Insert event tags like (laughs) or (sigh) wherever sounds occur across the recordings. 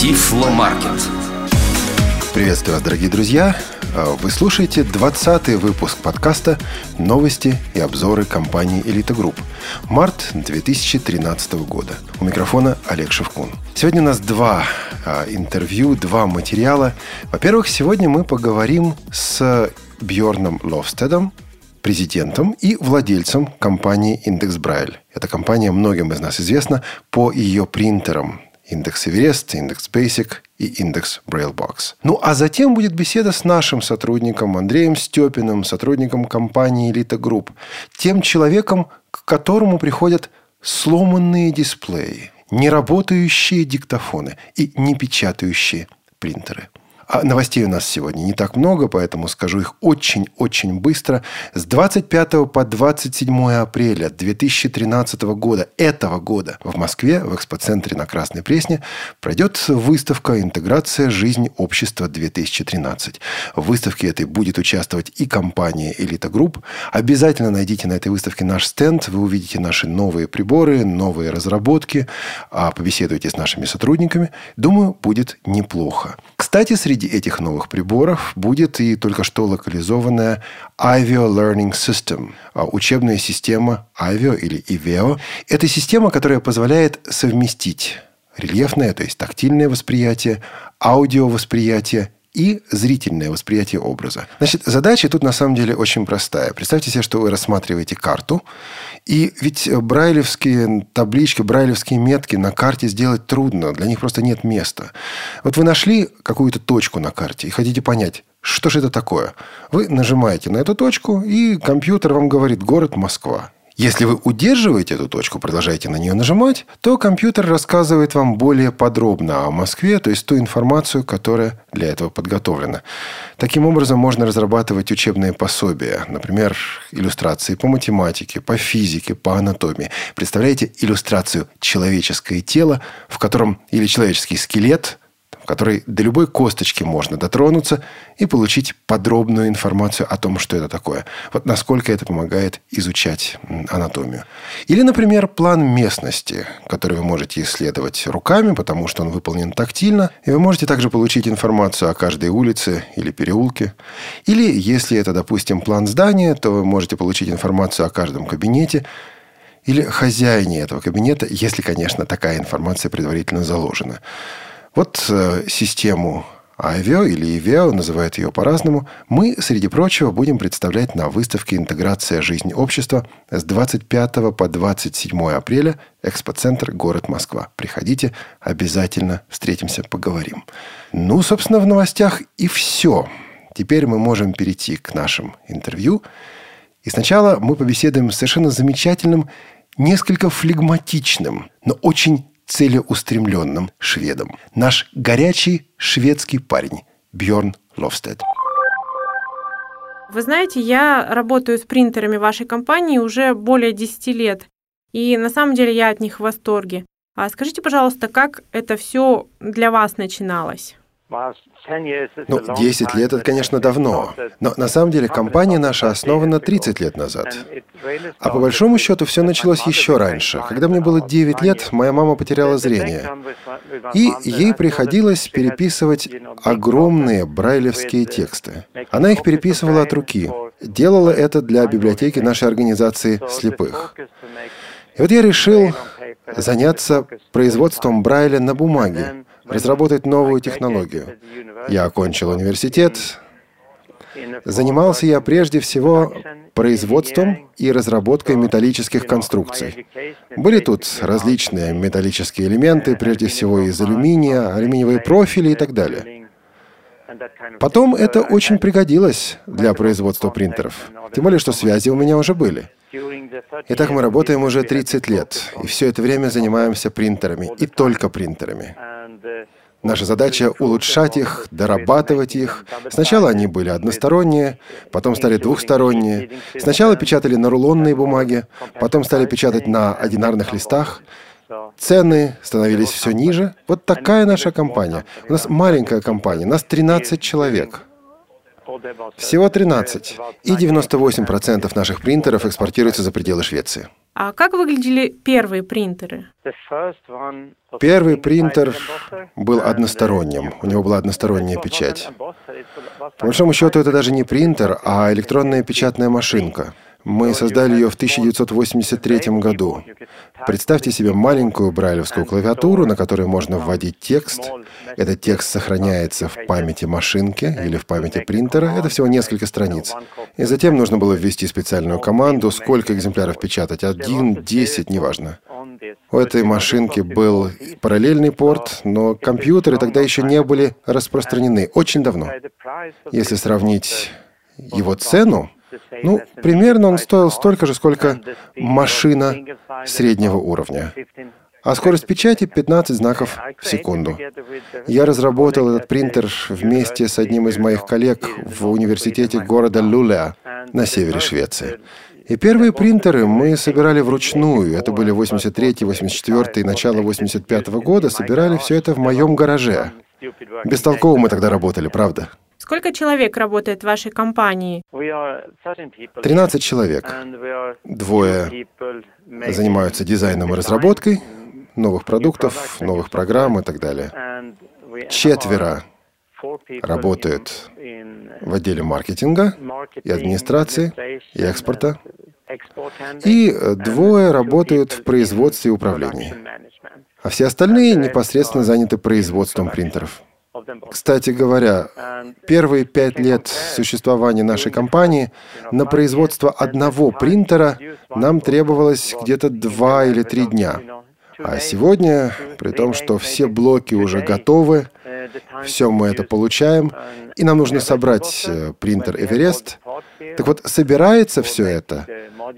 Тифло-маркет. Приветствую вас, дорогие друзья. А, Вы слушаете 20-й выпуск подкаста «Новости и обзоры компании «Элита Групп». Март 2013 года. У микрофона Олег Шевкун. Сегодня у нас два а, интервью, два материала. Во-первых, сегодня мы поговорим с Бьорном Ловстедом, президентом и владельцем компании Index Braille. Эта компания многим из нас известна по ее принтерам Index Everest, Index Basic и Index Braille Box. Ну, а затем будет беседа с нашим сотрудником Андреем Степиным, сотрудником компании Элита Групп, тем человеком, к которому приходят сломанные дисплеи, неработающие диктофоны и не печатающие принтеры – а новостей у нас сегодня не так много, поэтому скажу их очень-очень быстро. С 25 по 27 апреля 2013 года, этого года, в Москве, в экспоцентре на Красной Пресне, пройдет выставка «Интеграция. Жизнь общества-2013». В выставке этой будет участвовать и компания «Элита Групп». Обязательно найдите на этой выставке наш стенд. Вы увидите наши новые приборы, новые разработки, а побеседуйте с нашими сотрудниками. Думаю, будет неплохо. Кстати, среди Среди этих новых приборов будет и только что локализованная Iveo Learning System, а, учебная система Iveo или IVEO. Это система, которая позволяет совместить рельефное, то есть тактильное восприятие, аудиовосприятие и зрительное восприятие образа. Значит, задача тут на самом деле очень простая. Представьте себе, что вы рассматриваете карту, и ведь брайлевские таблички, брайлевские метки на карте сделать трудно, для них просто нет места. Вот вы нашли какую-то точку на карте и хотите понять, что же это такое? Вы нажимаете на эту точку, и компьютер вам говорит «город Москва». Если вы удерживаете эту точку, продолжаете на нее нажимать, то компьютер рассказывает вам более подробно о Москве, то есть ту информацию, которая для этого подготовлена. Таким образом, можно разрабатывать учебные пособия, например, иллюстрации по математике, по физике, по анатомии. Представляете иллюстрацию «Человеческое тело», в котором или человеческий скелет – которой до любой косточки можно дотронуться и получить подробную информацию о том, что это такое. Вот насколько это помогает изучать анатомию. Или, например, план местности, который вы можете исследовать руками, потому что он выполнен тактильно, и вы можете также получить информацию о каждой улице или переулке. Или, если это, допустим, план здания, то вы можете получить информацию о каждом кабинете, или хозяине этого кабинета, если, конечно, такая информация предварительно заложена. Вот э, систему Iveo или IVEO, называют ее по-разному, мы, среди прочего, будем представлять на выставке «Интеграция жизни общества» с 25 по 27 апреля, экспоцентр, город Москва. Приходите, обязательно встретимся, поговорим. Ну, собственно, в новостях и все. Теперь мы можем перейти к нашим интервью. И сначала мы побеседуем с совершенно замечательным, несколько флегматичным, но очень целеустремленным шведом. Наш горячий шведский парень Бьорн Ловстед. Вы знаете, я работаю с принтерами вашей компании уже более 10 лет. И на самом деле я от них в восторге. А скажите, пожалуйста, как это все для вас начиналось? Ну, 10 лет – это, конечно, давно. Но на самом деле компания наша основана 30 лет назад. А по большому счету все началось еще раньше. Когда мне было 9 лет, моя мама потеряла зрение. И ей приходилось переписывать огромные брайлевские тексты. Она их переписывала от руки. Делала это для библиотеки нашей организации слепых. И вот я решил заняться производством Брайля на бумаге разработать новую технологию. Я окончил университет. Занимался я прежде всего производством и разработкой металлических конструкций. Были тут различные металлические элементы, прежде всего из алюминия, алюминиевые профили и так далее. Потом это очень пригодилось для производства принтеров. Тем более, что связи у меня уже были. Итак, мы работаем уже 30 лет, и все это время занимаемся принтерами, и только принтерами. Наша задача — улучшать их, дорабатывать их. Сначала они были односторонние, потом стали двухсторонние. Сначала печатали на рулонной бумаге, потом стали печатать на одинарных листах. Цены становились все ниже. Вот такая наша компания. У нас маленькая компания, нас 13 человек. Всего 13. И 98% наших принтеров экспортируются за пределы Швеции. А как выглядели первые принтеры? Первый принтер был односторонним. У него была односторонняя печать. По большому счету, это даже не принтер, а электронная печатная машинка. Мы создали ее в 1983 году. Представьте себе маленькую брайлевскую клавиатуру, на которой можно вводить текст. Этот текст сохраняется в памяти машинки или в памяти принтера. Это всего несколько страниц. И затем нужно было ввести специальную команду, сколько экземпляров печатать. Один, десять, неважно. У этой машинки был параллельный порт, но компьютеры тогда еще не были распространены. Очень давно. Если сравнить его цену, ну, примерно он стоил столько же, сколько машина среднего уровня. А скорость печати 15 знаков в секунду. Я разработал этот принтер вместе с одним из моих коллег в университете города Лулеа на севере Швеции. И первые принтеры мы собирали вручную. Это были 83 84 и начало 85 -го года. Собирали все это в моем гараже. Бестолково мы тогда работали, правда? Сколько человек работает в вашей компании? 13 человек. Двое занимаются дизайном и разработкой новых продуктов, новых программ и так далее. Четверо работают в отделе маркетинга и администрации и экспорта. И двое работают в производстве и управлении. А все остальные непосредственно заняты производством принтеров. Кстати говоря, первые пять лет существования нашей компании на производство одного принтера нам требовалось где-то два или три дня. А сегодня, при том, что все блоки уже готовы, все мы это получаем, и нам нужно собрать э, принтер Эверест, так вот, собирается все это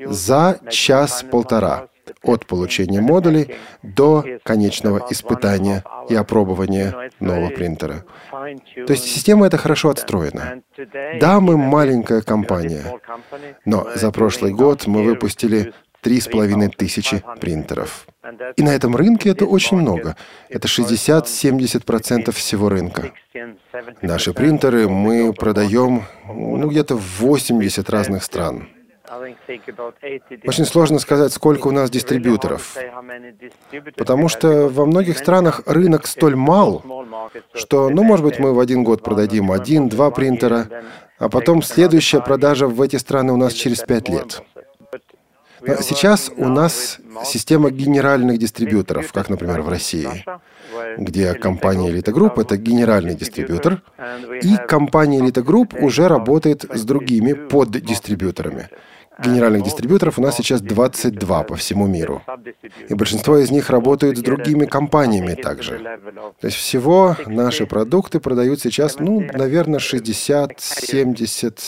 за час-полтора от получения модулей до конечного испытания и опробования нового принтера. То есть система эта хорошо отстроена. Да, мы маленькая компания, но за прошлый год мы выпустили три с половиной тысячи принтеров. И на этом рынке это очень много. Это 60-70% всего рынка. Наши принтеры мы продаем ну, где-то в 80 разных стран. Очень сложно сказать, сколько у нас дистрибьюторов, потому что во многих странах рынок столь мал, что, ну, может быть, мы в один год продадим один-два принтера, а потом следующая продажа в эти страны у нас через пять лет. Но сейчас у нас система генеральных дистрибьюторов, как, например, в России, где компания Elite Group — это генеральный дистрибьютор, и компания Elite Group уже работает с другими поддистрибьюторами. Генеральных дистрибьюторов у нас сейчас 22 по всему миру. И большинство из них работают с другими компаниями также. То есть всего наши продукты продают сейчас, ну, наверное, 60-70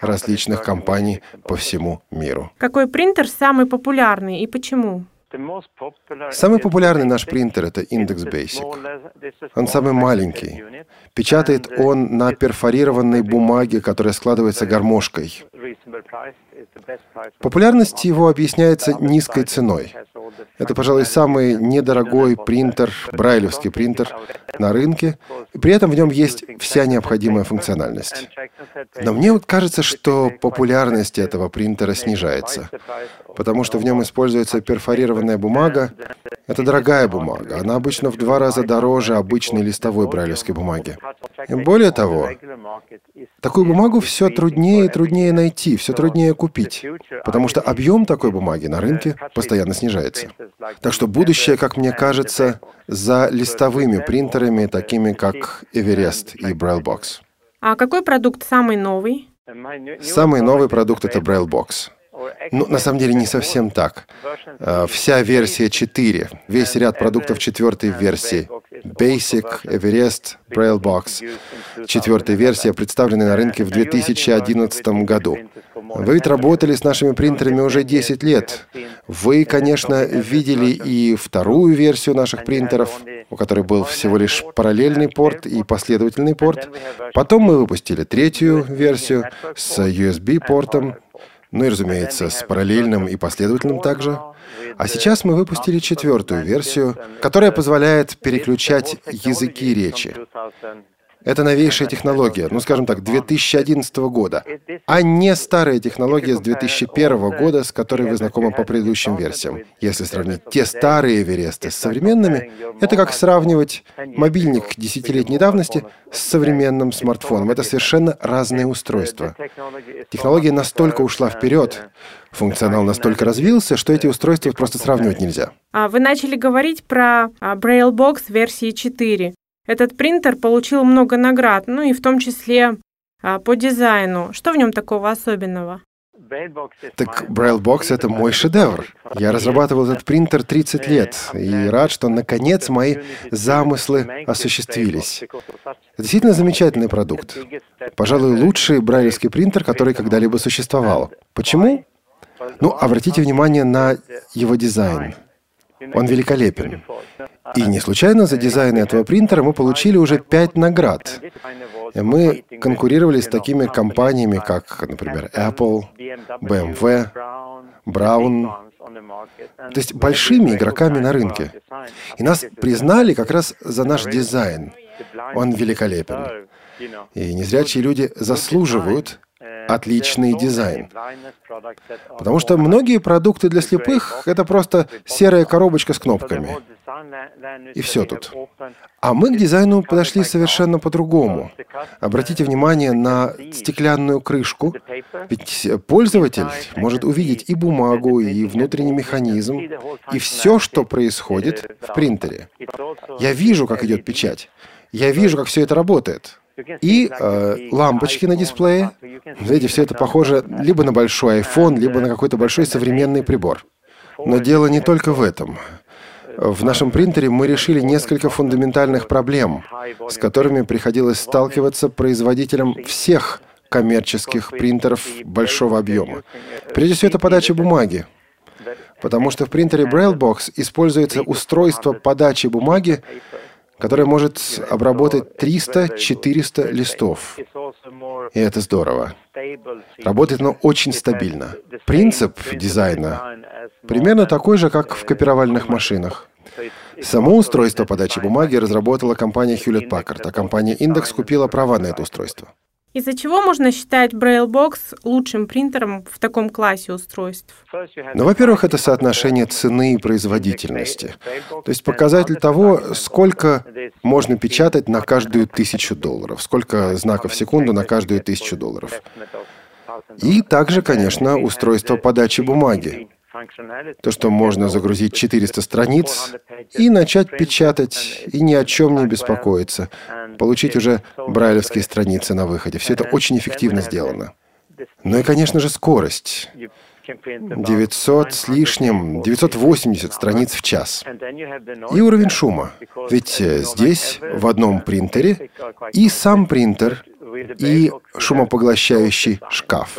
различных компаний по всему миру. Какой принтер самый популярный и почему? Самый популярный наш принтер — это Index Basic. Он самый маленький. Печатает он на перфорированной бумаге, которая складывается гармошкой. Популярность его объясняется низкой ценой. Это, пожалуй, самый недорогой принтер, брайлевский принтер на рынке, и при этом в нем есть вся необходимая функциональность. Но мне вот кажется, что популярность этого принтера снижается, потому что в нем используется перфорированная бумага. Это дорогая бумага, она обычно в два раза дороже обычной листовой брайлевской бумаги. И более того, такую бумагу все труднее и труднее найти, все труднее купить, потому что объем такой бумаги на рынке постоянно снижается. Так что будущее, как мне кажется, за листовыми принтерами, такими как Everest и BrailleBox. А какой продукт самый новый? Самый новый продукт — это BrailleBox. Ну, на самом деле не совсем так. А, вся версия 4, весь ряд продуктов четвертой версии, Basic, Everest, BrailleBox, четвертая версия, представлены на рынке в 2011 году. Вы ведь работали с нашими принтерами уже 10 лет. Вы, конечно, видели и вторую версию наших принтеров, у которой был всего лишь параллельный порт и последовательный порт. Потом мы выпустили третью версию с USB-портом, ну и, разумеется, с параллельным и последовательным также. А сейчас мы выпустили четвертую версию, которая позволяет переключать языки речи. Это новейшая технология, ну скажем так, 2011 года, а не старая технология с 2001 года, с которой вы знакомы по предыдущим версиям. Если сравнить те старые Эвересты с современными, это как сравнивать мобильник десятилетней давности с современным смартфоном. Это совершенно разные устройства. Технология настолько ушла вперед, функционал настолько развился, что эти устройства просто сравнивать нельзя. А вы начали говорить про а, Braille Box версии 4. Этот принтер получил много наград, ну и в том числе а, по дизайну. Что в нем такого особенного? Так Braille Box — это мой шедевр. Я разрабатывал этот принтер 30 лет и рад, что наконец мои замыслы осуществились. Это действительно замечательный продукт. Пожалуй, лучший брайлевский принтер, который когда-либо существовал. Почему? Ну, обратите внимание на его дизайн. Он великолепен. И не случайно за дизайн этого принтера мы получили уже пять наград. Мы конкурировали с такими компаниями, как, например, Apple, BMW, Brown, то есть большими игроками на рынке. И нас признали как раз за наш дизайн. Он великолепен. И незрячие люди заслуживают отличный дизайн. Потому что многие продукты для слепых — это просто серая коробочка с кнопками. И все тут. А мы к дизайну подошли совершенно по-другому. Обратите внимание на стеклянную крышку, ведь пользователь может увидеть и бумагу, и внутренний механизм, и все, что происходит в принтере. Я вижу, как идет печать. Я вижу, как все это работает. И э, лампочки на дисплее. Видите, все это похоже либо на большой iPhone, либо на какой-то большой современный прибор. Но дело не только в этом. В нашем принтере мы решили несколько фундаментальных проблем, с которыми приходилось сталкиваться производителям всех коммерческих принтеров большого объема. Прежде всего, это подача бумаги. Потому что в принтере BrailleBox используется устройство подачи бумаги, которое может обработать 300-400 листов. И это здорово. Работает оно очень стабильно. Принцип дизайна примерно такой же, как в копировальных машинах. Само устройство подачи бумаги разработала компания Hewlett Packard, а компания Index купила права на это устройство. Из-за чего можно считать BrailleBox лучшим принтером в таком классе устройств? Ну, во-первых, это соотношение цены и производительности. То есть показатель того, сколько можно печатать на каждую тысячу долларов, сколько знаков в секунду на каждую тысячу долларов. И также, конечно, устройство подачи бумаги. То, что можно загрузить 400 страниц и начать печатать, и ни о чем не беспокоиться, получить уже брайлевские страницы на выходе. Все это очень эффективно сделано. Ну и, конечно же, скорость. 900 с лишним, 980 страниц в час. И уровень шума. Ведь э, здесь, в одном принтере, и сам принтер, и шумопоглощающий шкаф.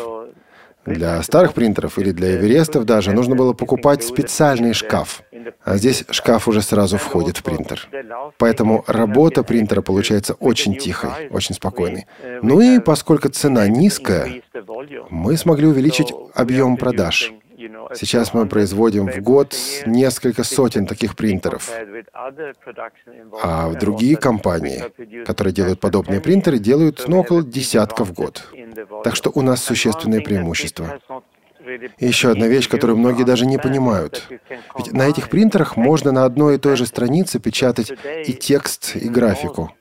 Для старых принтеров или для эверестов даже нужно было покупать специальный шкаф. А здесь шкаф уже сразу входит в принтер. Поэтому работа принтера получается очень тихой, очень спокойной. Ну и поскольку цена низкая, мы смогли увеличить объем продаж. Сейчас мы производим в год несколько сотен таких принтеров. А другие компании, которые делают подобные принтеры, делают ну, около десятка в год. Так что у нас существенное преимущество. Еще одна вещь, которую многие даже не понимают. Ведь на этих принтерах можно на одной и той же странице печатать и текст, и графику.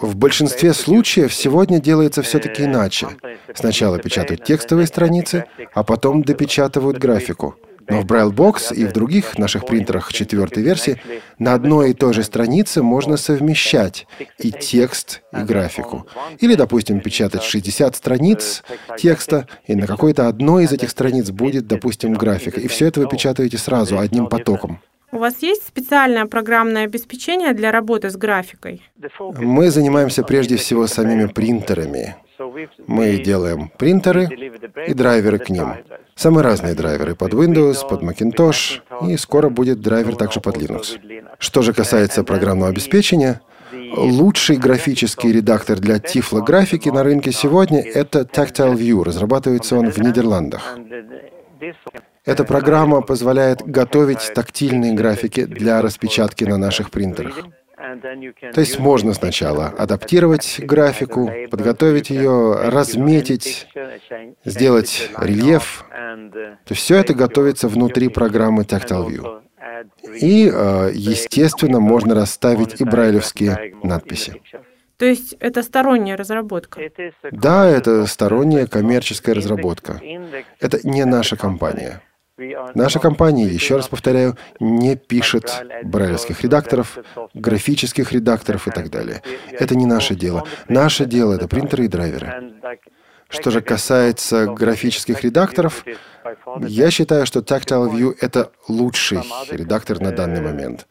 В большинстве случаев сегодня делается все-таки иначе. Сначала печатают текстовые страницы, а потом допечатывают графику. Но в BrailleBox и в других наших принтерах четвертой версии на одной и той же странице можно совмещать и текст, и графику. Или, допустим, печатать 60 страниц текста, и на какой-то одной из этих страниц будет, допустим, графика. И все это вы печатаете сразу, одним потоком. У вас есть специальное программное обеспечение для работы с графикой? Мы занимаемся прежде всего самими принтерами. Мы делаем принтеры и драйверы к ним. Самые разные драйверы под Windows, под Macintosh, и скоро будет драйвер также под Linux. Что же касается программного обеспечения, лучший графический редактор для тифлографики на рынке сегодня — это Tactile View. Разрабатывается он в Нидерландах. Эта программа позволяет готовить тактильные графики для распечатки на наших принтерах. То есть можно сначала адаптировать графику, подготовить ее, разметить, сделать рельеф. То есть все это готовится внутри программы Tactile View. И, э, естественно, можно расставить и брайлевские надписи. То есть это сторонняя разработка? Да, это сторонняя коммерческая разработка. Это не наша компания. Наша компания, еще раз повторяю, не пишет брайлевских редакторов, графических редакторов и так далее. Это не наше дело. Наше дело — это принтеры и драйверы. Что же касается графических редакторов, я считаю, что Tactile View — это лучший редактор на данный момент.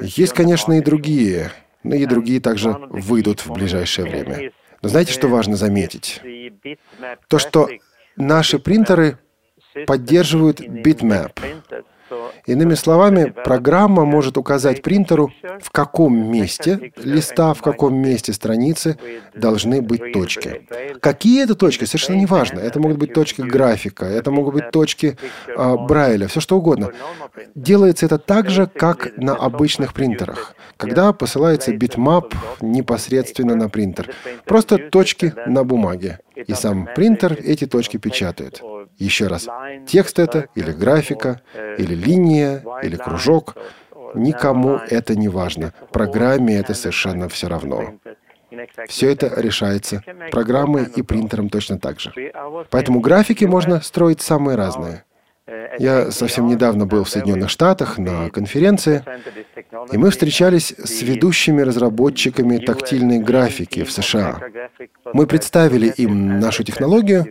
Есть, конечно, и другие, но и другие также выйдут в ближайшее время. Но знаете, что важно заметить? То, что наши принтеры поддерживают bitmap. Иными словами, программа может указать принтеру, в каком месте листа, в каком месте страницы должны быть точки. Какие это точки, совершенно не важно. Это могут быть точки графика, это могут быть точки э, Брайля, все что угодно. Делается это так же, как на обычных принтерах, когда посылается bitmap непосредственно на принтер. Просто точки на бумаге. И сам принтер эти точки печатает. Еще раз, текст это, или графика, или линия, или кружок, никому это не важно. Программе это совершенно все равно. Все это решается программой и принтером точно так же. Поэтому графики можно строить самые разные. Я совсем недавно был в Соединенных Штатах на конференции, и мы встречались с ведущими разработчиками тактильной графики в США. Мы представили им нашу технологию,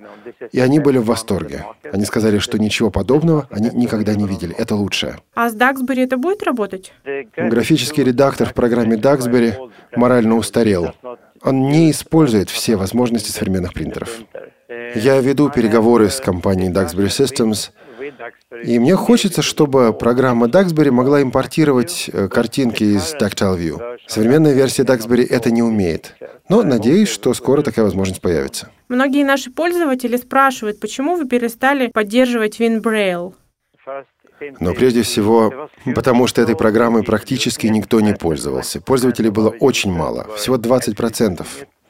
и они были в восторге. Они сказали, что ничего подобного они никогда не видели. Это лучшее. А с Duxbury это будет работать? Графический редактор в программе Duxbury морально устарел. Он не использует все возможности современных принтеров. Я веду переговоры с компанией Duxbury Systems, и мне хочется, чтобы программа Duxbury могла импортировать э, картинки из Tactile View. Современная версия Duxbury это не умеет. Но надеюсь, что скоро такая возможность появится. Многие наши пользователи спрашивают, почему вы перестали поддерживать WinBraille? Но прежде всего, потому что этой программой практически никто не пользовался. Пользователей было очень мало, всего 20%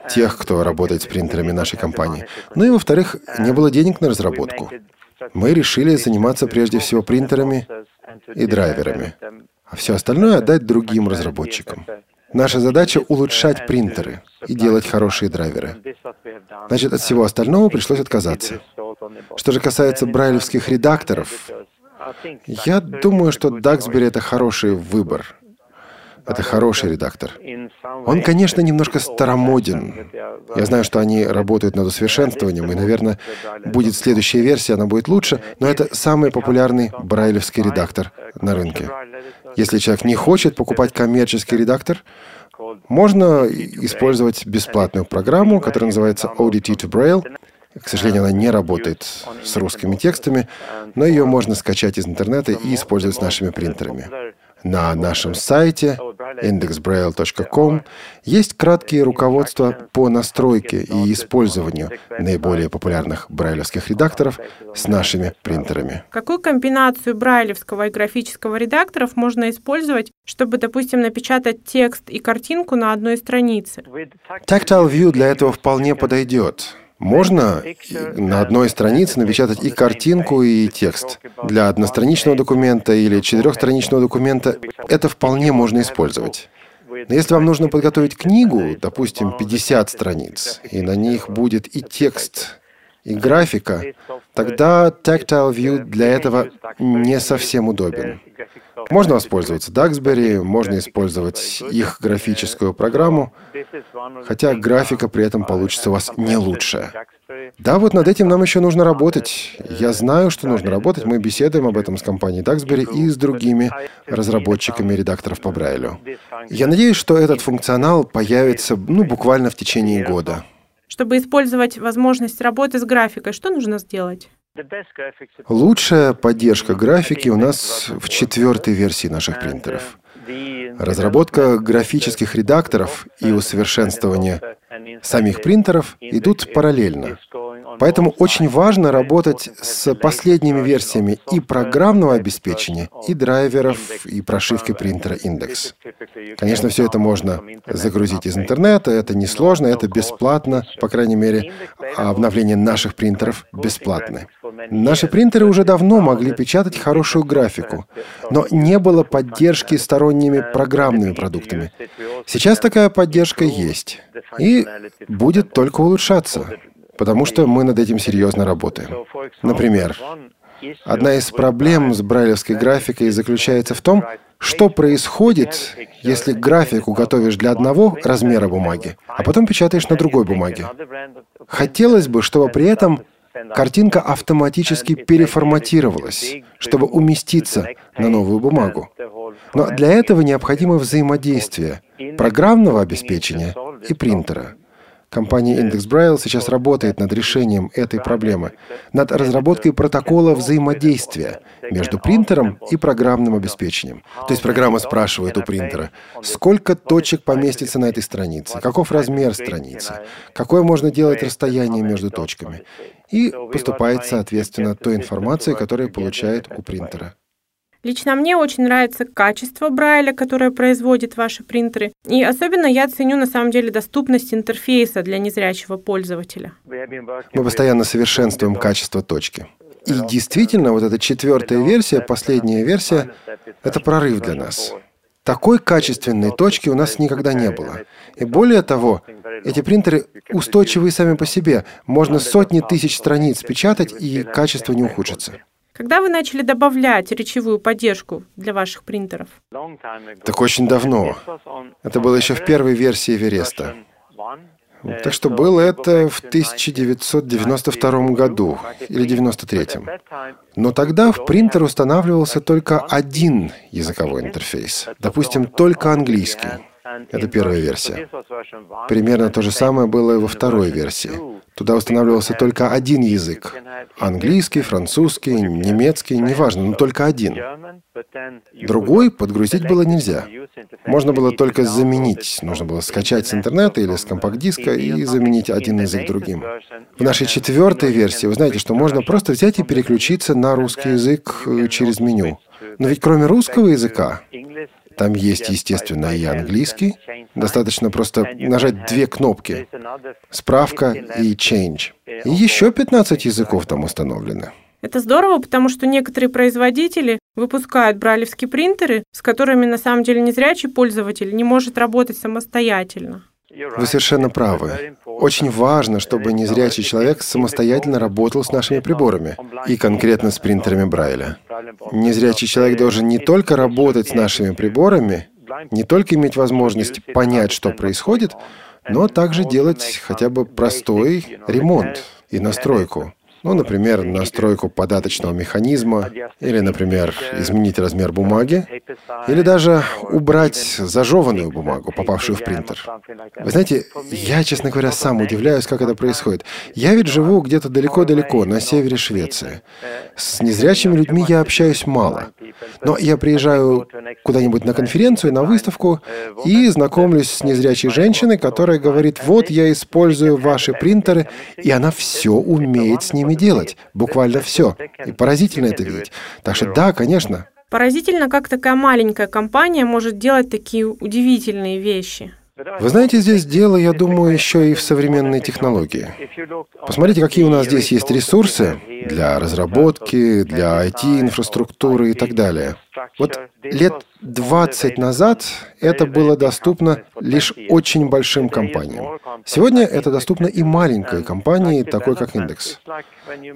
тех, кто работает с принтерами нашей компании. Ну и, во-вторых, не было денег на разработку мы решили заниматься прежде всего принтерами и драйверами, а все остальное отдать другим разработчикам. Наша задача — улучшать принтеры и делать хорошие драйверы. Значит, от всего остального пришлось отказаться. Что же касается брайлевских редакторов, я думаю, что Duxbury — это хороший выбор. Это хороший редактор. Он, конечно, немножко старомоден. Я знаю, что они работают над усовершенствованием, и, наверное, будет следующая версия, она будет лучше, но это самый популярный брайлевский редактор на рынке. Если человек не хочет покупать коммерческий редактор, можно использовать бесплатную программу, которая называется ODT to Braille. К сожалению, она не работает с русскими текстами, но ее можно скачать из интернета и использовать с нашими принтерами. На нашем сайте indexbraille.com есть краткие руководства по настройке и использованию наиболее популярных брайлевских редакторов с нашими принтерами. Какую комбинацию брайлевского и графического редакторов можно использовать, чтобы, допустим, напечатать текст и картинку на одной странице? Tactile View для этого вполне подойдет. Можно на одной странице напечатать и картинку, и текст. Для одностраничного документа или четырехстраничного документа это вполне можно использовать. Но если вам нужно подготовить книгу, допустим, 50 страниц, и на них будет и текст, и графика, тогда Tactile View для этого не совсем удобен. Можно воспользоваться Duxbury, можно использовать их графическую программу, хотя графика при этом получится у вас не лучшая. Да, вот над этим нам еще нужно работать. Я знаю, что нужно работать. Мы беседуем об этом с компанией Duxbury и с другими разработчиками редакторов по Брайлю. Я надеюсь, что этот функционал появится ну, буквально в течение года. Чтобы использовать возможность работы с графикой, что нужно сделать? Лучшая поддержка графики у нас в четвертой версии наших принтеров. Разработка графических редакторов и усовершенствование самих принтеров идут параллельно. Поэтому очень важно работать с последними версиями и программного обеспечения, и драйверов, и прошивки принтера индекс. Конечно, все это можно загрузить из интернета, это несложно, это бесплатно, по крайней мере, обновление наших принтеров бесплатны. Наши принтеры уже давно могли печатать хорошую графику, но не было поддержки сторонними программными продуктами. Сейчас такая поддержка есть и будет только улучшаться, потому что мы над этим серьезно работаем. Например, одна из проблем с брайлевской графикой заключается в том, что происходит, если графику готовишь для одного размера бумаги, а потом печатаешь на другой бумаге. Хотелось бы, чтобы при этом картинка автоматически переформатировалась, чтобы уместиться на новую бумагу. Но для этого необходимо взаимодействие программного обеспечения и принтера. Компания Index Braille сейчас работает над решением этой проблемы, над разработкой протокола взаимодействия между принтером и программным обеспечением. То есть программа спрашивает у принтера, сколько точек поместится на этой странице, каков размер страницы, какое можно делать расстояние между точками. И поступает, соответственно, той информацией, которую получает у принтера. Лично мне очень нравится качество Брайля, которое производят ваши принтеры. И особенно я ценю на самом деле доступность интерфейса для незрячего пользователя. Мы постоянно совершенствуем качество точки. И действительно, вот эта четвертая версия, последняя версия, это прорыв для нас. Такой качественной точки у нас никогда не было. И более того, эти принтеры устойчивые сами по себе. Можно сотни тысяч страниц печатать, и качество не ухудшится. Когда вы начали добавлять речевую поддержку для ваших принтеров? Так очень давно. Это было еще в первой версии Вереста. Так что было это в 1992 году или 93. Но тогда в принтер устанавливался только один языковой интерфейс, допустим, только английский. Это первая версия. Примерно то же самое было и во второй версии. Туда устанавливался только один язык. Английский, французский, немецкий, неважно, но только один. Другой подгрузить было нельзя. Можно было только заменить. Нужно было скачать с интернета или с компакт-диска и заменить один язык другим. В нашей четвертой версии вы знаете, что можно просто взять и переключиться на русский язык э, через меню. Но ведь кроме русского языка там есть, естественно, и английский. Достаточно просто нажать две кнопки. Справка и change. И еще 15 языков там установлены. Это здорово, потому что некоторые производители выпускают брайлевские принтеры, с которыми на самом деле незрячий пользователь не может работать самостоятельно. Вы совершенно правы. Очень важно, чтобы незрячий человек самостоятельно работал с нашими приборами, и конкретно с принтерами Брайля. Незрячий человек должен не только работать с нашими приборами, не только иметь возможность понять, что происходит, но также делать хотя бы простой ремонт и настройку. Ну, например, настройку податочного механизма, или, например, изменить размер бумаги, или даже убрать зажеванную бумагу, попавшую в принтер. Вы знаете, я, честно говоря, сам удивляюсь, как это происходит. Я ведь живу где-то далеко-далеко, на севере Швеции. С незрячими людьми я общаюсь мало. Но я приезжаю куда-нибудь на конференцию, на выставку, и знакомлюсь с незрячей женщиной, которая говорит, вот я использую ваши принтеры, и она все умеет с ними ними делать. Буквально все. И поразительно это видеть. Так что да, конечно. Поразительно, как такая маленькая компания может делать такие удивительные вещи. Вы знаете, здесь дело, я думаю, еще и в современной технологии. Посмотрите, какие у нас здесь есть ресурсы для разработки, для IT-инфраструктуры и так далее. Вот лет 20 назад это было доступно лишь очень большим компаниям. Сегодня это доступно и маленькой компании, такой как Индекс.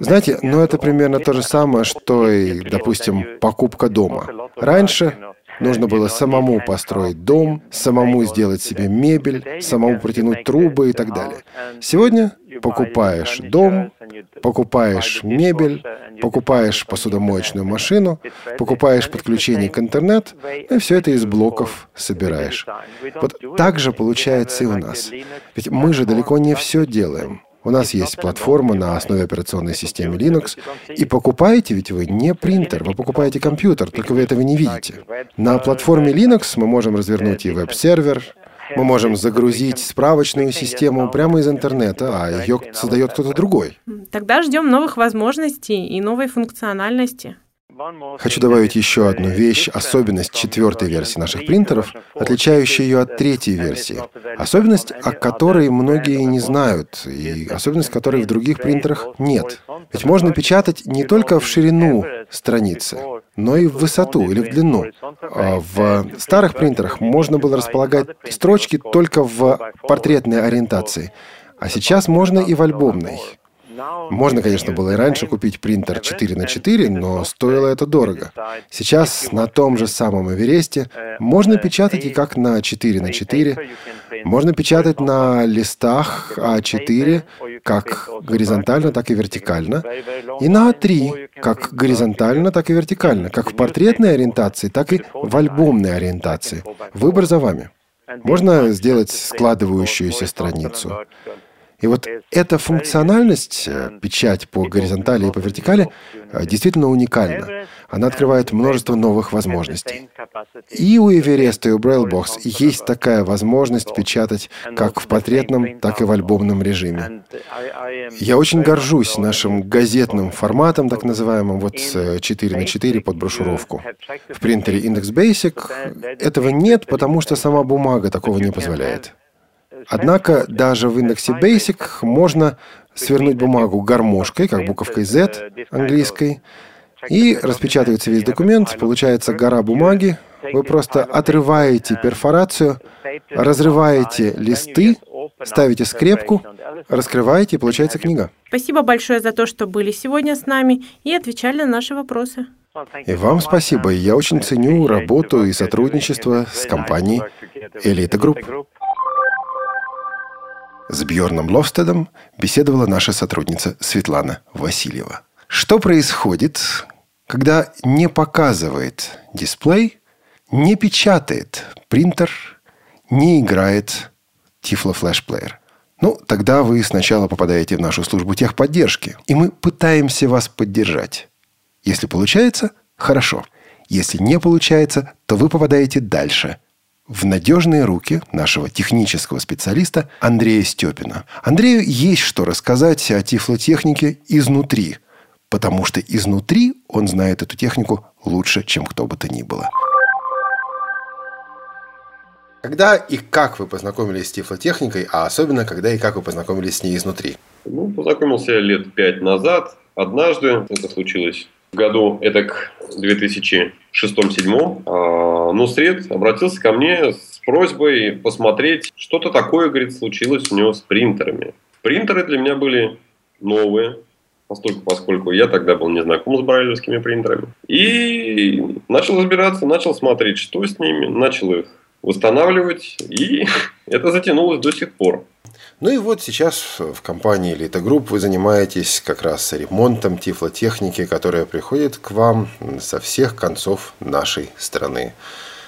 Знаете, но это примерно то же самое, что и, допустим, покупка дома. Раньше Нужно было самому построить дом, самому сделать себе мебель, самому протянуть трубы и так далее. Сегодня покупаешь дом, покупаешь мебель, покупаешь посудомоечную машину, покупаешь подключение к интернету, и все это из блоков собираешь. Вот так же получается и у нас. Ведь мы же далеко не все делаем. У нас есть платформа на основе операционной системы Linux, и покупаете ведь вы не принтер, вы покупаете компьютер, только вы этого не видите. На платформе Linux мы можем развернуть и веб-сервер, Мы можем загрузить справочную систему прямо из интернета, а ее создает кто-то другой. Тогда ждем новых возможностей и новой функциональности. Хочу добавить еще одну вещь, особенность четвертой версии наших принтеров, отличающая ее от третьей версии. Особенность, о которой многие не знают, и особенность, которой в других принтерах нет. Ведь можно печатать не только в ширину страницы, но и в высоту или в длину. А в старых принтерах можно было располагать строчки только в портретной ориентации, а сейчас можно и в альбомной. Можно, конечно, было и раньше купить принтер 4 на 4, но стоило это дорого. Сейчас на том же самом Эвересте можно печатать и как на 4 на 4, можно печатать на листах А4 как горизонтально, так и вертикально, и на А3 как горизонтально, так и вертикально, как в портретной ориентации, так и в альбомной ориентации. Выбор за вами. Можно сделать складывающуюся страницу. И вот эта функциональность, э, печать по горизонтали и по вертикали, э, действительно уникальна. Она открывает множество новых возможностей. И у Эвереста, и у Braillebox есть такая возможность печатать как в портретном, так и в альбомном режиме. Я очень горжусь нашим газетным форматом, так называемым, вот 4 на 4 под брошюровку. В принтере Index Basic этого нет, потому что сама бумага такого не позволяет. Однако даже в индексе Basic можно свернуть бумагу гармошкой, как буковкой Z английской, и распечатывается весь документ, получается гора бумаги, вы просто отрываете перфорацию, разрываете листы, ставите скрепку, раскрываете, и получается книга. Спасибо большое за то, что были сегодня с нами и отвечали на наши вопросы. И вам спасибо. Я очень ценю работу и сотрудничество с компанией Elite Group. С Бьорном Ловстедом беседовала наша сотрудница Светлана Васильева. Что происходит, когда не показывает дисплей, не печатает принтер, не играет Flash Player? Ну, тогда вы сначала попадаете в нашу службу техподдержки, и мы пытаемся вас поддержать. Если получается, хорошо. Если не получается, то вы попадаете дальше – в надежные руки нашего технического специалиста Андрея Степина. Андрею есть что рассказать о тифлотехнике изнутри, потому что изнутри он знает эту технику лучше, чем кто бы то ни было. Когда и как вы познакомились с тифлотехникой, а особенно когда и как вы познакомились с ней изнутри? Ну, познакомился я лет пять назад. Однажды это случилось году, это к 2006-2007, а, Нусред обратился ко мне с просьбой посмотреть, что-то такое, говорит, случилось у него с принтерами. Принтеры для меня были новые, постольку, поскольку я тогда был не знаком с брайлевскими принтерами. И начал разбираться, начал смотреть, что с ними, начал их восстанавливать, и (laughs) это затянулось до сих пор. Ну и вот сейчас в компании Elite Group вы занимаетесь как раз ремонтом тифлотехники, которая приходит к вам со всех концов нашей страны.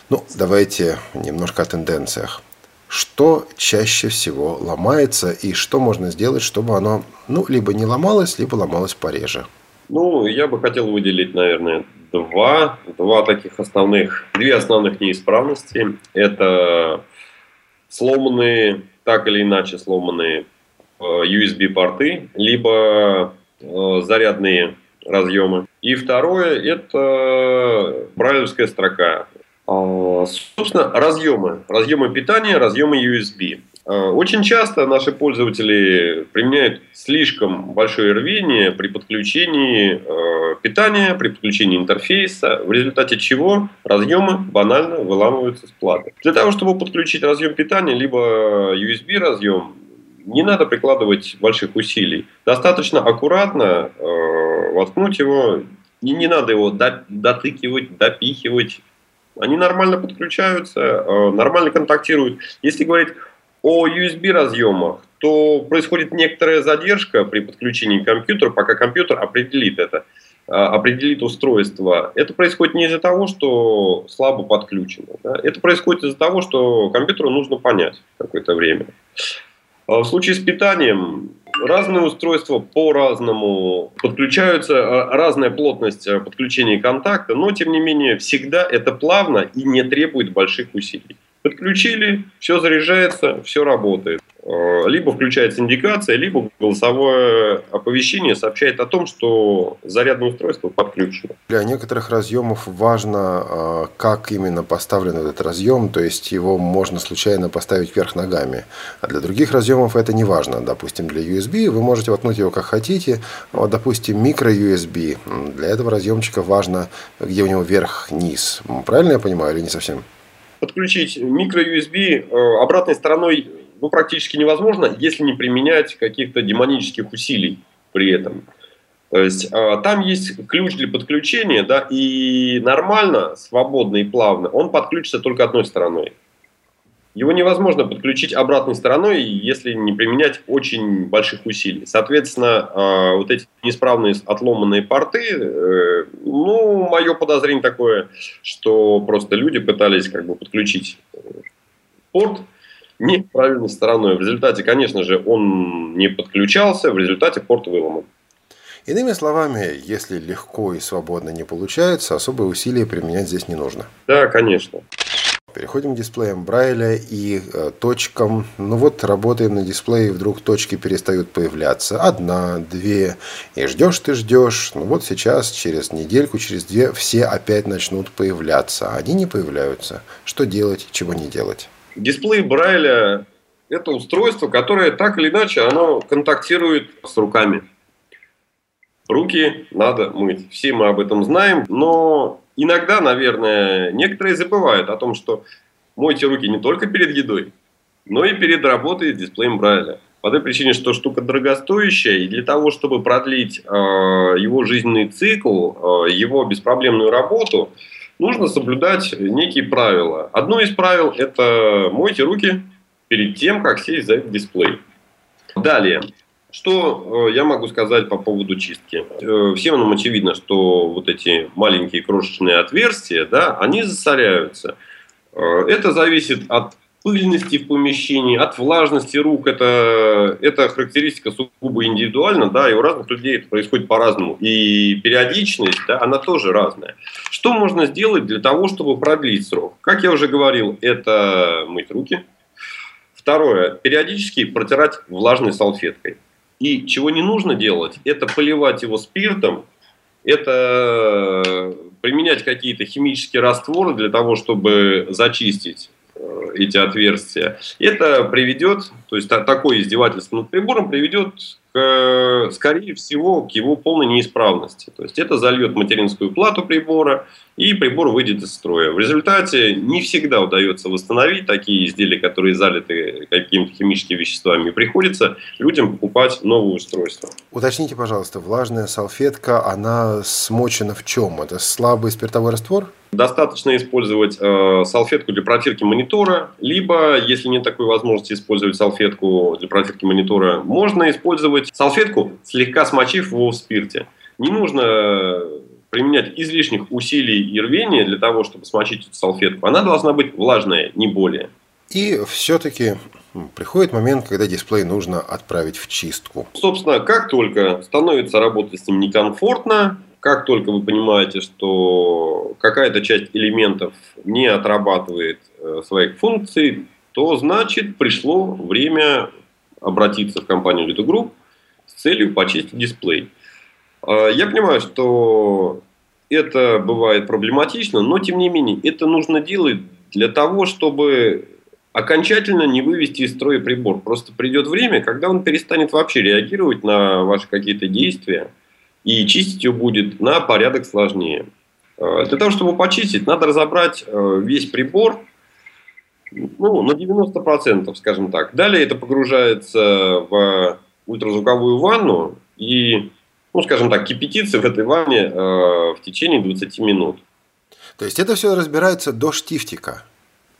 Ну, давайте немножко о тенденциях. Что чаще всего ломается и что можно сделать, чтобы оно ну, либо не ломалось, либо ломалось пореже? Ну, я бы хотел выделить, наверное, два, два таких основных, две основных неисправности. Это сломанные так или иначе сломанные э, USB-порты, либо э, зарядные разъемы. И второе – это брайлевская строка. А, собственно, разъемы. Разъемы питания, разъемы USB. Э, очень часто наши пользователи применяют слишком большое рвение при подключении э, питания, при подключении интерфейса, в результате чего разъемы банально выламываются с платы. Для того, чтобы подключить разъем питания, либо USB разъем, не надо прикладывать больших усилий. Достаточно аккуратно э, воткнуть его, и не надо его дотыкивать, допихивать. Они нормально подключаются, э, нормально контактируют. Если говорить о USB разъемах, то происходит некоторая задержка при подключении к компьютеру, пока компьютер определит это, а, определит устройство. Это происходит не из-за того, что слабо подключено. Да? Это происходит из-за того, что компьютеру нужно понять какое-то время. А в случае с питанием разные устройства по-разному подключаются, а, разная плотность подключения контакта, но тем не менее всегда это плавно и не требует больших усилий. Подключили, все заряжается, все работает. Э, либо включается индикация, либо голосовое оповещение сообщает о том, что зарядное устройство подключено. Для некоторых разъемов важно, э, как именно поставлен этот разъем, то есть его можно случайно поставить вверх ногами. А для других разъемов это не важно. Допустим, для USB вы можете воткнуть его как хотите. Вот, допустим, микро-USB. Для этого разъемчика важно, где у него верх-низ. Правильно я понимаю или не совсем? Подключить микро-USB э, обратной стороной ну, практически невозможно, если не применять каких-то демонических усилий при этом. То есть э, там есть ключ для подключения, да, и нормально, свободно и плавно он подключится только одной стороной. Его невозможно подключить обратной стороной, если не применять очень больших усилий. Соответственно, э, вот эти неисправные отломанные порты, э, ну, мое подозрение такое, что просто люди пытались как бы подключить порт неправильной стороной. В результате, конечно же, он не подключался, в результате порт выломан. Иными словами, если легко и свободно не получается, особые усилия применять здесь не нужно. Да, конечно. Переходим к дисплеям Брайля и э, точкам. Ну вот, работаем на дисплее, вдруг точки перестают появляться. Одна, две. И ждешь ты ждешь. Ну вот сейчас, через недельку, через две, все опять начнут появляться. А они не появляются. Что делать, чего не делать? Дисплей Брайля – это устройство, которое так или иначе оно контактирует с руками. Руки надо мыть. Все мы об этом знаем, но иногда, наверное, некоторые забывают о том, что мойте руки не только перед едой, но и перед работой с дисплеем Брайля. По той причине, что штука дорогостоящая, и для того, чтобы продлить э, его жизненный цикл, э, его беспроблемную работу, нужно соблюдать некие правила. Одно из правил – это мойте руки перед тем, как сесть за этот дисплей. Далее. Что э, я могу сказать по поводу чистки? Э, всем нам очевидно, что вот эти маленькие крошечные отверстия, да, они засоряются. Э, это зависит от пыльности в помещении, от влажности рук. Это, это характеристика сугубо индивидуальна, да, и у разных людей это происходит по-разному. И периодичность, да, она тоже разная. Что можно сделать для того, чтобы продлить срок? Как я уже говорил, это мыть руки. Второе, периодически протирать влажной салфеткой. И чего не нужно делать, это поливать его спиртом, это применять какие-то химические растворы для того, чтобы зачистить э, эти отверстия. Это приведет, то есть такое издевательство над прибором приведет к, скорее всего, к его полной неисправности. То есть это зальет материнскую плату прибора, и прибор выйдет из строя. В результате не всегда удается восстановить такие изделия, которые залиты какими-то химическими веществами. Приходится людям покупать новое устройство. Уточните, пожалуйста, влажная салфетка, она смочена в чем? Это слабый спиртовой раствор? Достаточно использовать э, салфетку для протирки монитора, либо, если нет такой возможности использовать салфетку для протирки монитора, можно использовать салфетку, слегка смочив его в спирте. Не нужно применять излишних усилий и рвения для того, чтобы смочить эту салфетку. Она должна быть влажная, не более. И все-таки приходит момент, когда дисплей нужно отправить в чистку. Собственно, как только становится работать с ним некомфортно, как только вы понимаете, что какая-то часть элементов не отрабатывает э, своих функций, то значит пришло время обратиться в компанию Lido Group с целью почистить дисплей. А, я понимаю, что это бывает проблематично, но тем не менее это нужно делать для того, чтобы окончательно не вывести из строя прибор. Просто придет время, когда он перестанет вообще реагировать на ваши какие-то действия, и чистить его будет на порядок сложнее. А, для того, чтобы почистить, надо разобрать а, весь прибор ну, на 90%, скажем так. Далее это погружается в ультразвуковую ванну, и ну, скажем так, кипятиться в этой ванне э, в течение 20 минут. То есть это все разбирается до штифтика?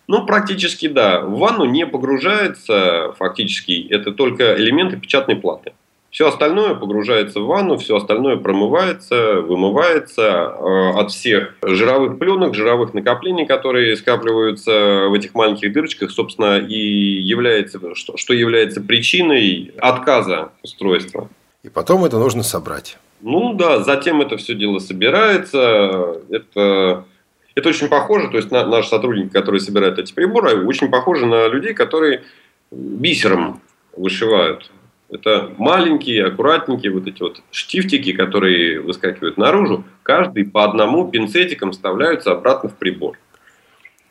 Ну, практически да. В ванну не погружается фактически, это только элементы печатной платы. Все остальное погружается в ванну, все остальное промывается, вымывается э, от всех жировых пленок, жировых накоплений, которые скапливаются в этих маленьких дырочках, собственно, и является, что, что является причиной отказа устройства. И потом это нужно собрать. Ну да, затем это все дело собирается. Это, Это очень похоже, то есть на, наши сотрудники, которые собирают эти приборы, очень похожи на людей, которые бисером вышивают. Это маленькие, аккуратненькие вот эти вот штифтики, которые выскакивают наружу. Каждый по одному пинцетиком вставляются обратно в прибор.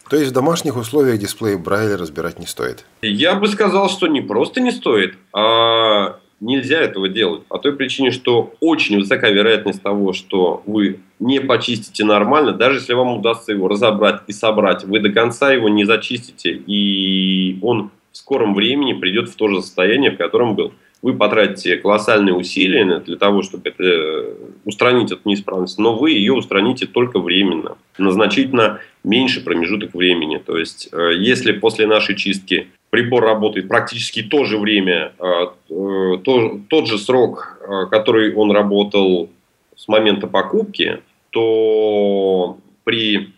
То есть в домашних условиях дисплей Брайля разбирать не стоит? Я бы сказал, что не просто не стоит, а нельзя этого делать. По той причине, что очень высока вероятность того, что вы не почистите нормально, даже если вам удастся его разобрать и собрать, вы до конца его не зачистите, и он в скором времени придет в то же состояние, в котором был вы потратите колоссальные усилия для того, чтобы это, э, устранить эту неисправность, но вы ее устраните только временно, на значительно меньше промежуток времени. То есть, э, если после нашей чистки прибор работает практически то же время, э, то, тот же срок, который он работал с момента покупки, то при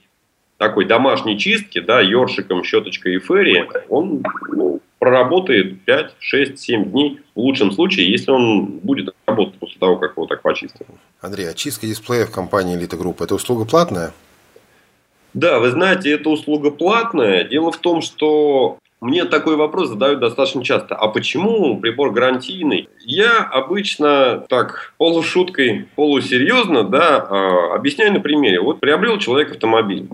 такой домашней чистке, да, ёршиком, щеточкой и ферри, он ну, проработает 5, 6, 7 дней в лучшем случае, если он будет работать после того, как его так почистили. Андрей, очистка а дисплея в компании Elite Group – это услуга платная? Да, вы знаете, это услуга платная. Дело в том, что мне такой вопрос задают достаточно часто. А почему прибор гарантийный? Я обычно так полушуткой, полусерьезно да, а, объясняю на примере. Вот приобрел человек автомобиль.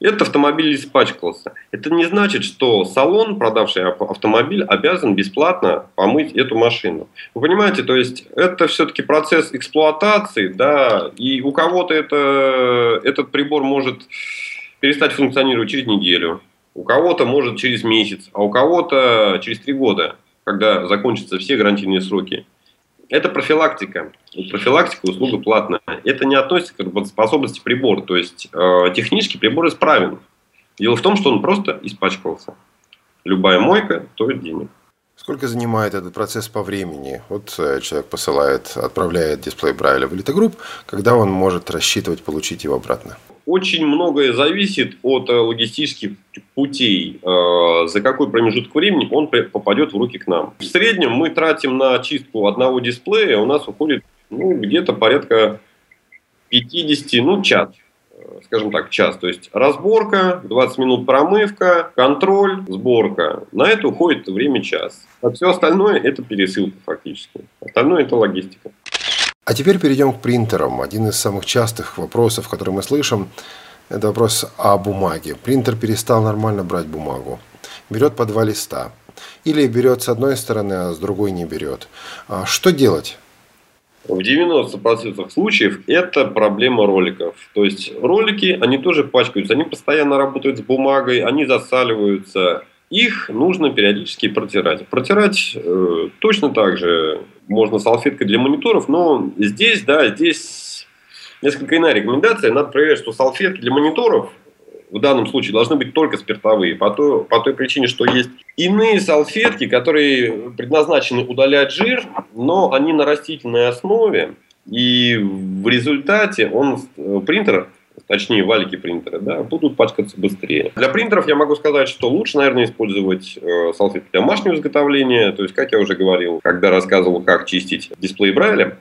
Этот автомобиль испачкался. Это не значит, что салон, продавший автомобиль, обязан бесплатно помыть эту машину. Вы понимаете, то есть это все-таки процесс эксплуатации, да, и у кого-то это, этот прибор может перестать функционировать через неделю, у кого-то может через месяц, а у кого-то через три года, когда закончатся все гарантийные сроки. Это профилактика. Профилактика услуга платная. Это не относится к работоспособности прибора. То есть э, технически прибор исправен. Дело в том, что он просто испачкался. Любая мойка стоит денег. Сколько занимает этот процесс по времени? Вот э, человек посылает, отправляет дисплей Брайля в Элитогрупп, когда он может рассчитывать получить его обратно? Очень многое зависит от э, логистических путей, э, за какой промежуток времени он попадет в руки к нам. В среднем мы тратим на чистку одного дисплея, у нас уходит ну, где-то порядка 50, ну, час скажем так, час. То есть разборка, 20 минут промывка, контроль, сборка. На это уходит время час. А все остальное это пересылка фактически. Остальное это логистика. А теперь перейдем к принтерам. Один из самых частых вопросов, которые мы слышим, это вопрос о бумаге. Принтер перестал нормально брать бумагу. Берет по два листа. Или берет с одной стороны, а с другой не берет. А что делать? В 90% случаев это проблема роликов. То есть ролики, они тоже пачкаются, они постоянно работают с бумагой, они засаливаются. Их нужно периодически протирать. Протирать э, точно так же можно салфеткой для мониторов, но здесь, да, здесь несколько иная рекомендация. Надо проверять, что салфетки для мониторов в данном случае должны быть только спиртовые, по той, по той причине, что есть иные салфетки, которые предназначены удалять жир, но они на растительной основе, и в результате он, принтер, точнее валики принтера, да, будут пачкаться быстрее. Для принтеров я могу сказать, что лучше, наверное, использовать э, салфетки домашнего изготовления, то есть, как я уже говорил, когда рассказывал, как чистить дисплей Брайля,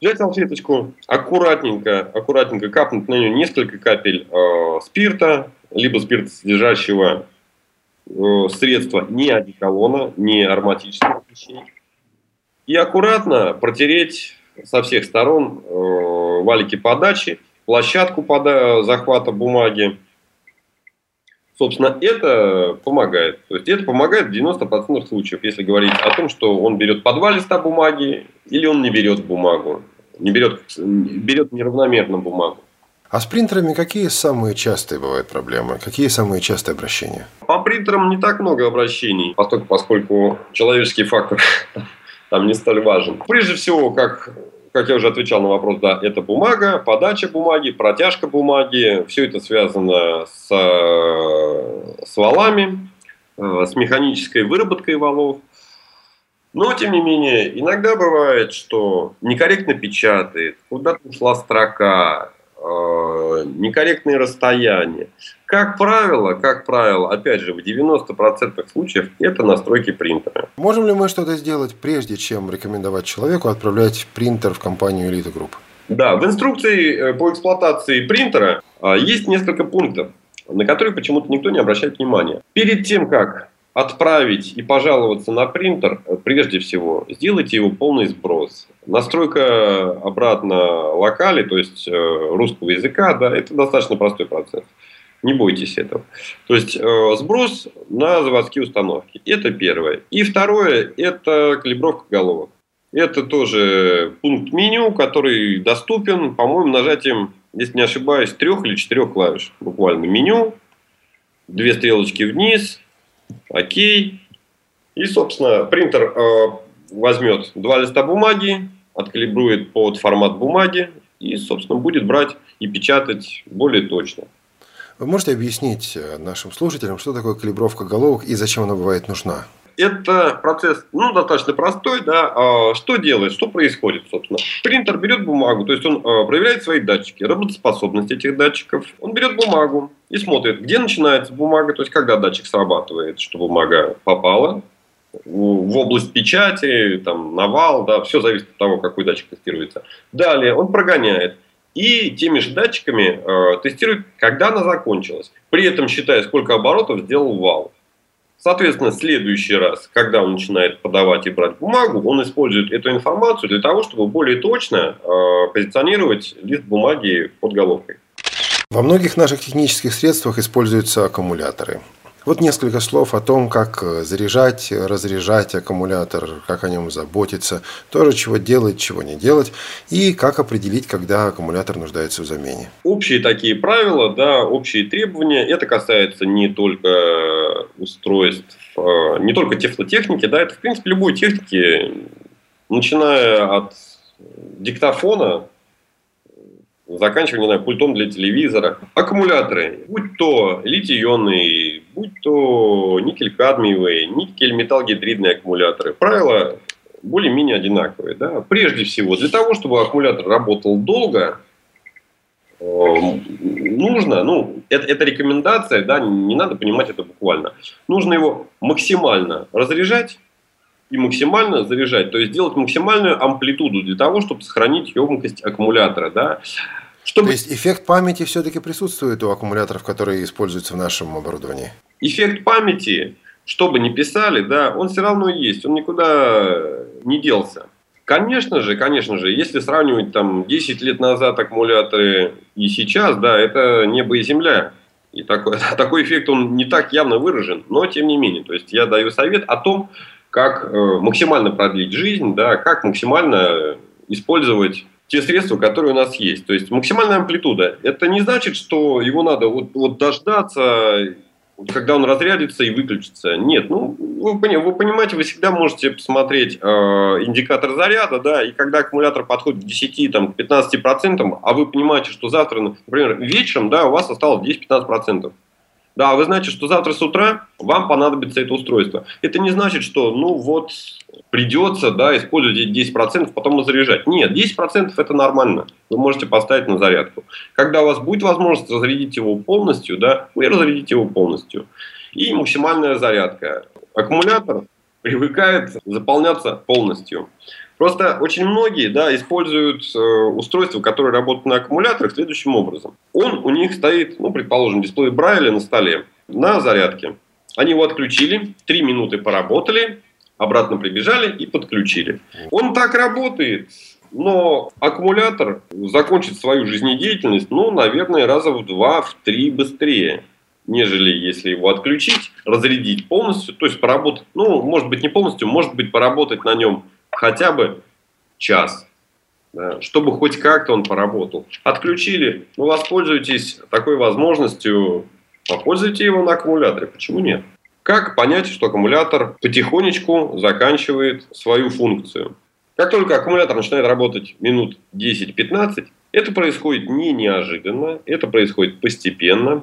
взять салфеточку, аккуратненько, аккуратненько капнуть на нее несколько капель э, спирта, либо спиртосодержащего э, средства, не одеколона, не ароматических вещей. И аккуратно протереть со всех сторон э, валики подачи, площадку пода захвата бумаги. Собственно, это помогает. То есть это помогает в 90% случаев, если говорить о том, что он берет по два листа бумаги или он не берет бумагу не берет, берет неравномерно бумагу. А с принтерами какие самые частые бывают проблемы? Какие самые частые обращения? По принтерам не так много обращений, поскольку, поскольку человеческий фактор (laughs) там не столь важен. Прежде всего, как, как я уже отвечал на вопрос, да, это бумага, подача бумаги, протяжка бумаги. Все это связано с, с валами, э, с механической выработкой валов. Но, тем не менее, иногда бывает, что некорректно печатает, куда-то ушла строка, э, некорректные расстояния. Как правило, как правило, опять же, в 90% случаев это настройки принтера. Можем ли мы что-то сделать, прежде чем рекомендовать человеку отправлять принтер в компанию Elite Group? Да, в инструкции э, по эксплуатации принтера а, есть несколько пунктов, на которые почему-то никто не обращает внимания. Перед тем, как отправить и пожаловаться на принтер, э, прежде всего, сделайте его полный сброс. Настройка обратно локали, то есть э, русского языка, да, это достаточно простой процесс. Не бойтесь этого. То есть э, сброс на заводские установки. Это первое. И второе, это калибровка головок. Это тоже пункт меню, который доступен, по-моему, нажатием, если не ошибаюсь, трех или четырех клавиш. Буквально меню, две стрелочки вниз, окей. И, собственно, принтер э, возьмет два листа бумаги, откалибрует под формат бумаги и, собственно, будет брать и печатать более точно. Вы можете объяснить э, нашим слушателям, что такое калибровка головок и зачем она бывает нужна? Это процесс ну, достаточно простой. Да? А, что делает, что происходит, собственно? Принтер берет бумагу, то есть он а, проверяет свои датчики, работоспособность этих датчиков. Он берет бумагу и смотрит, где начинается бумага, то есть когда датчик срабатывает, что бумага попала в область печати, там, навал, да, все зависит от того, какой датчик тестируется. Далее он прогоняет и теми же датчиками э, тестирует, когда она закончилась, при этом считая, сколько оборотов сделал вал. Соответственно, в следующий раз, когда он начинает подавать и брать бумагу, он использует эту информацию для того, чтобы более точно э, позиционировать лист бумаги под головкой. Во многих наших технических средствах используются аккумуляторы. Вот несколько слов о том, как э, заряжать, разряжать аккумулятор, как о нем заботиться, тоже чего делать, чего не делать, и как определить, когда аккумулятор нуждается в замене. Общие такие правила, да, общие требования. Это касается не только устройств, э, не только тефлотехники, да, это в принципе любой техники, начиная от диктофона заканчивая, не знаю, пультом для телевизора. Аккумуляторы, будь то литий-ионные, будь то никель-кадмиевые, никель-металл-гидридные аккумуляторы. Правила более-менее одинаковые. Да? Прежде всего, для того, чтобы аккумулятор работал долго, э, нужно, ну, это, это рекомендация, да, не надо понимать это буквально. Нужно его максимально разряжать и максимально заряжать, то есть делать максимальную амплитуду для того, чтобы сохранить емкость аккумулятора. Да? Чтобы... То есть эффект памяти все-таки присутствует у аккумуляторов, которые используются в нашем оборудовании? Эффект памяти, что бы ни писали, да, он все равно есть, он никуда не делся. Конечно же, конечно же, если сравнивать там 10 лет назад аккумуляторы и сейчас, да, это небо и земля. И такой, (laughs) такой эффект, он не так явно выражен, но тем не менее. То есть я даю совет о том, как э, максимально продлить жизнь, да, как максимально использовать те средства, которые у нас есть. То есть максимальная амплитуда. Это не значит, что его надо вот, вот дождаться, когда он разрядится и выключится. Нет, ну вы, вы понимаете, вы всегда можете посмотреть э, индикатор заряда, да, и когда аккумулятор подходит к 10, там, к 15%, а вы понимаете, что завтра, например, вечером, да, у вас осталось 10-15%. Да, вы знаете, что завтра с утра вам понадобится это устройство. Это не значит, что ну вот придется да, использовать эти 10%, потом заряжать. Нет, 10% это нормально. Вы можете поставить на зарядку. Когда у вас будет возможность разрядить его полностью, да, вы разрядите его полностью. И максимальная зарядка. Аккумулятор привыкает заполняться полностью. Просто очень многие да, используют э, устройства, которые работают на аккумуляторах следующим образом. Он у них стоит, ну, предположим, дисплей Брайля на столе на зарядке. Они его отключили, 3 минуты поработали, обратно прибежали и подключили. Он так работает, но аккумулятор закончит свою жизнедеятельность, ну, наверное, раза в два, в три быстрее нежели если его отключить, разрядить полностью, то есть поработать, ну, может быть, не полностью, может быть, поработать на нем хотя бы час, да, чтобы хоть как-то он поработал. Отключили, ну, воспользуйтесь такой возможностью, попользуйте его на аккумуляторе, почему нет? Как понять, что аккумулятор потихонечку заканчивает свою функцию? Как только аккумулятор начинает работать минут 10-15, это происходит не неожиданно, это происходит постепенно,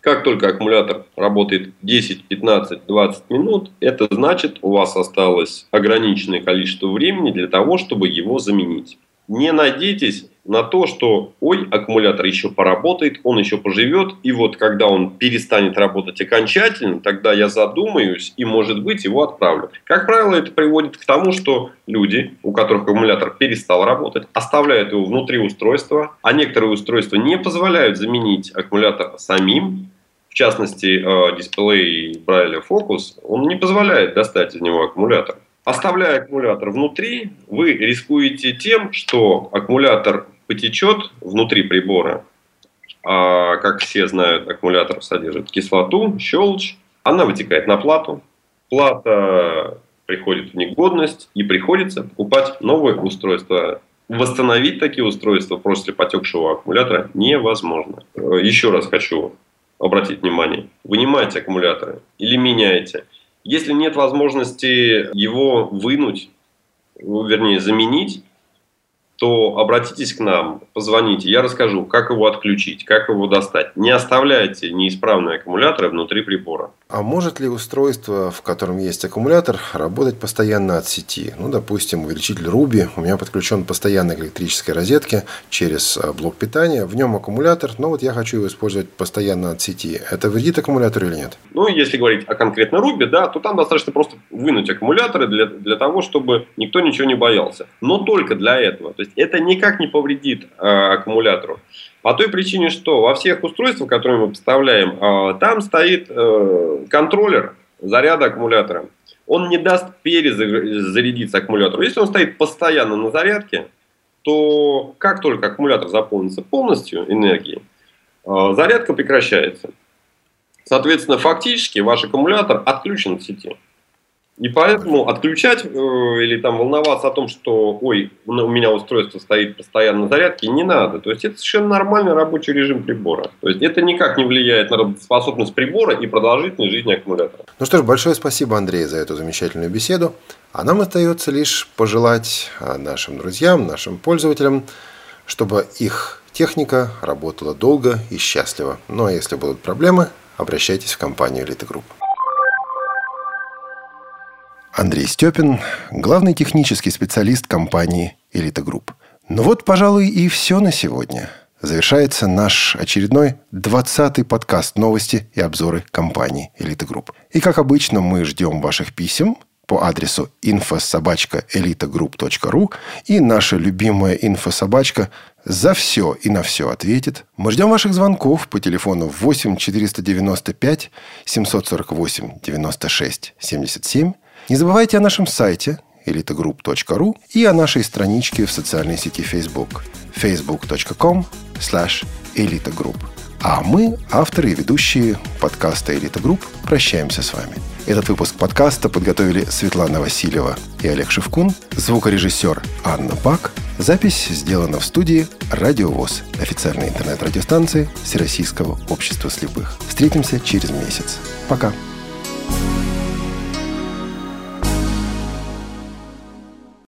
как только аккумулятор работает 10, 15, 20 минут, это значит, у вас осталось ограниченное количество времени для того, чтобы его заменить. Не надейтесь на то, что ой, аккумулятор еще поработает, он еще поживет, и вот когда он перестанет работать окончательно, тогда я задумаюсь и, может быть, его отправлю. Как правило, это приводит к тому, что люди, у которых аккумулятор перестал работать, оставляют его внутри устройства, а некоторые устройства не позволяют заменить аккумулятор самим, в частности, э, дисплей Брайля Focus, он не позволяет достать из него аккумулятор. Оставляя аккумулятор внутри, вы рискуете тем, что аккумулятор потечет внутри прибора, а, как все знают, аккумулятор содержит кислоту, щелочь, она вытекает на плату, плата приходит в негодность и приходится покупать новое устройство. Восстановить такие устройства после потекшего аккумулятора невозможно. Еще раз хочу обратить внимание. Вынимайте аккумуляторы или меняйте. Если нет возможности его вынуть, вернее заменить, то обратитесь к нам, позвоните, я расскажу, как его отключить, как его достать. Не оставляйте неисправные аккумуляторы внутри прибора. А может ли устройство, в котором есть аккумулятор, работать постоянно от сети? Ну, допустим, увеличитель Ruby, у меня подключен постоянно к электрической розетке через а, блок питания, в нем аккумулятор, но вот я хочу его использовать постоянно от сети. Это вредит аккумулятору или нет? Ну, если говорить о конкретно Ruby, да, то там достаточно просто вынуть аккумуляторы для, для того, чтобы никто ничего не боялся. Но только для этого. То есть это никак не повредит э, аккумулятору. По той причине, что во всех устройствах, которые мы поставляем, э, там стоит э, контроллер заряда аккумулятора. Он не даст перезарядиться аккумулятору. Если он стоит постоянно на зарядке, то как только аккумулятор заполнится полностью энергией, э, зарядка прекращается. Соответственно, фактически ваш аккумулятор отключен от сети. И поэтому отключать э, или там волноваться о том, что ой, у меня устройство стоит постоянно на зарядке, не надо. То есть это совершенно нормальный рабочий режим прибора. То есть это никак не влияет на способность прибора и продолжительность жизни аккумулятора. Ну что ж, большое спасибо, Андрей, за эту замечательную беседу. А нам остается лишь пожелать а, нашим друзьям, нашим пользователям, чтобы их техника работала долго и счастливо. Ну а если будут проблемы, обращайтесь в компанию Элита Групп. Андрей Степин, главный технический специалист компании «Элита Групп». Ну вот, пожалуй, и все на сегодня. Завершается наш очередной 20-й подкаст новости и обзоры компании «Элита Групп». И, как обычно, мы ждем ваших писем по адресу info собачка elitagroup.ru и наша любимая инфособачка за все и на все ответит. Мы ждем ваших звонков по телефону 8 495 748 96 77 не забывайте о нашем сайте elitagroup.ru и о нашей страничке в социальной сети Facebook facebook.com slash elitagroup. А мы, авторы и ведущие подкаста «Элита Групп», прощаемся с вами. Этот выпуск подкаста подготовили Светлана Васильева и Олег Шевкун, звукорежиссер Анна Пак. Запись сделана в студии «Радио ВОЗ», официальной интернет-радиостанции Всероссийского общества слепых. Встретимся через месяц. Пока.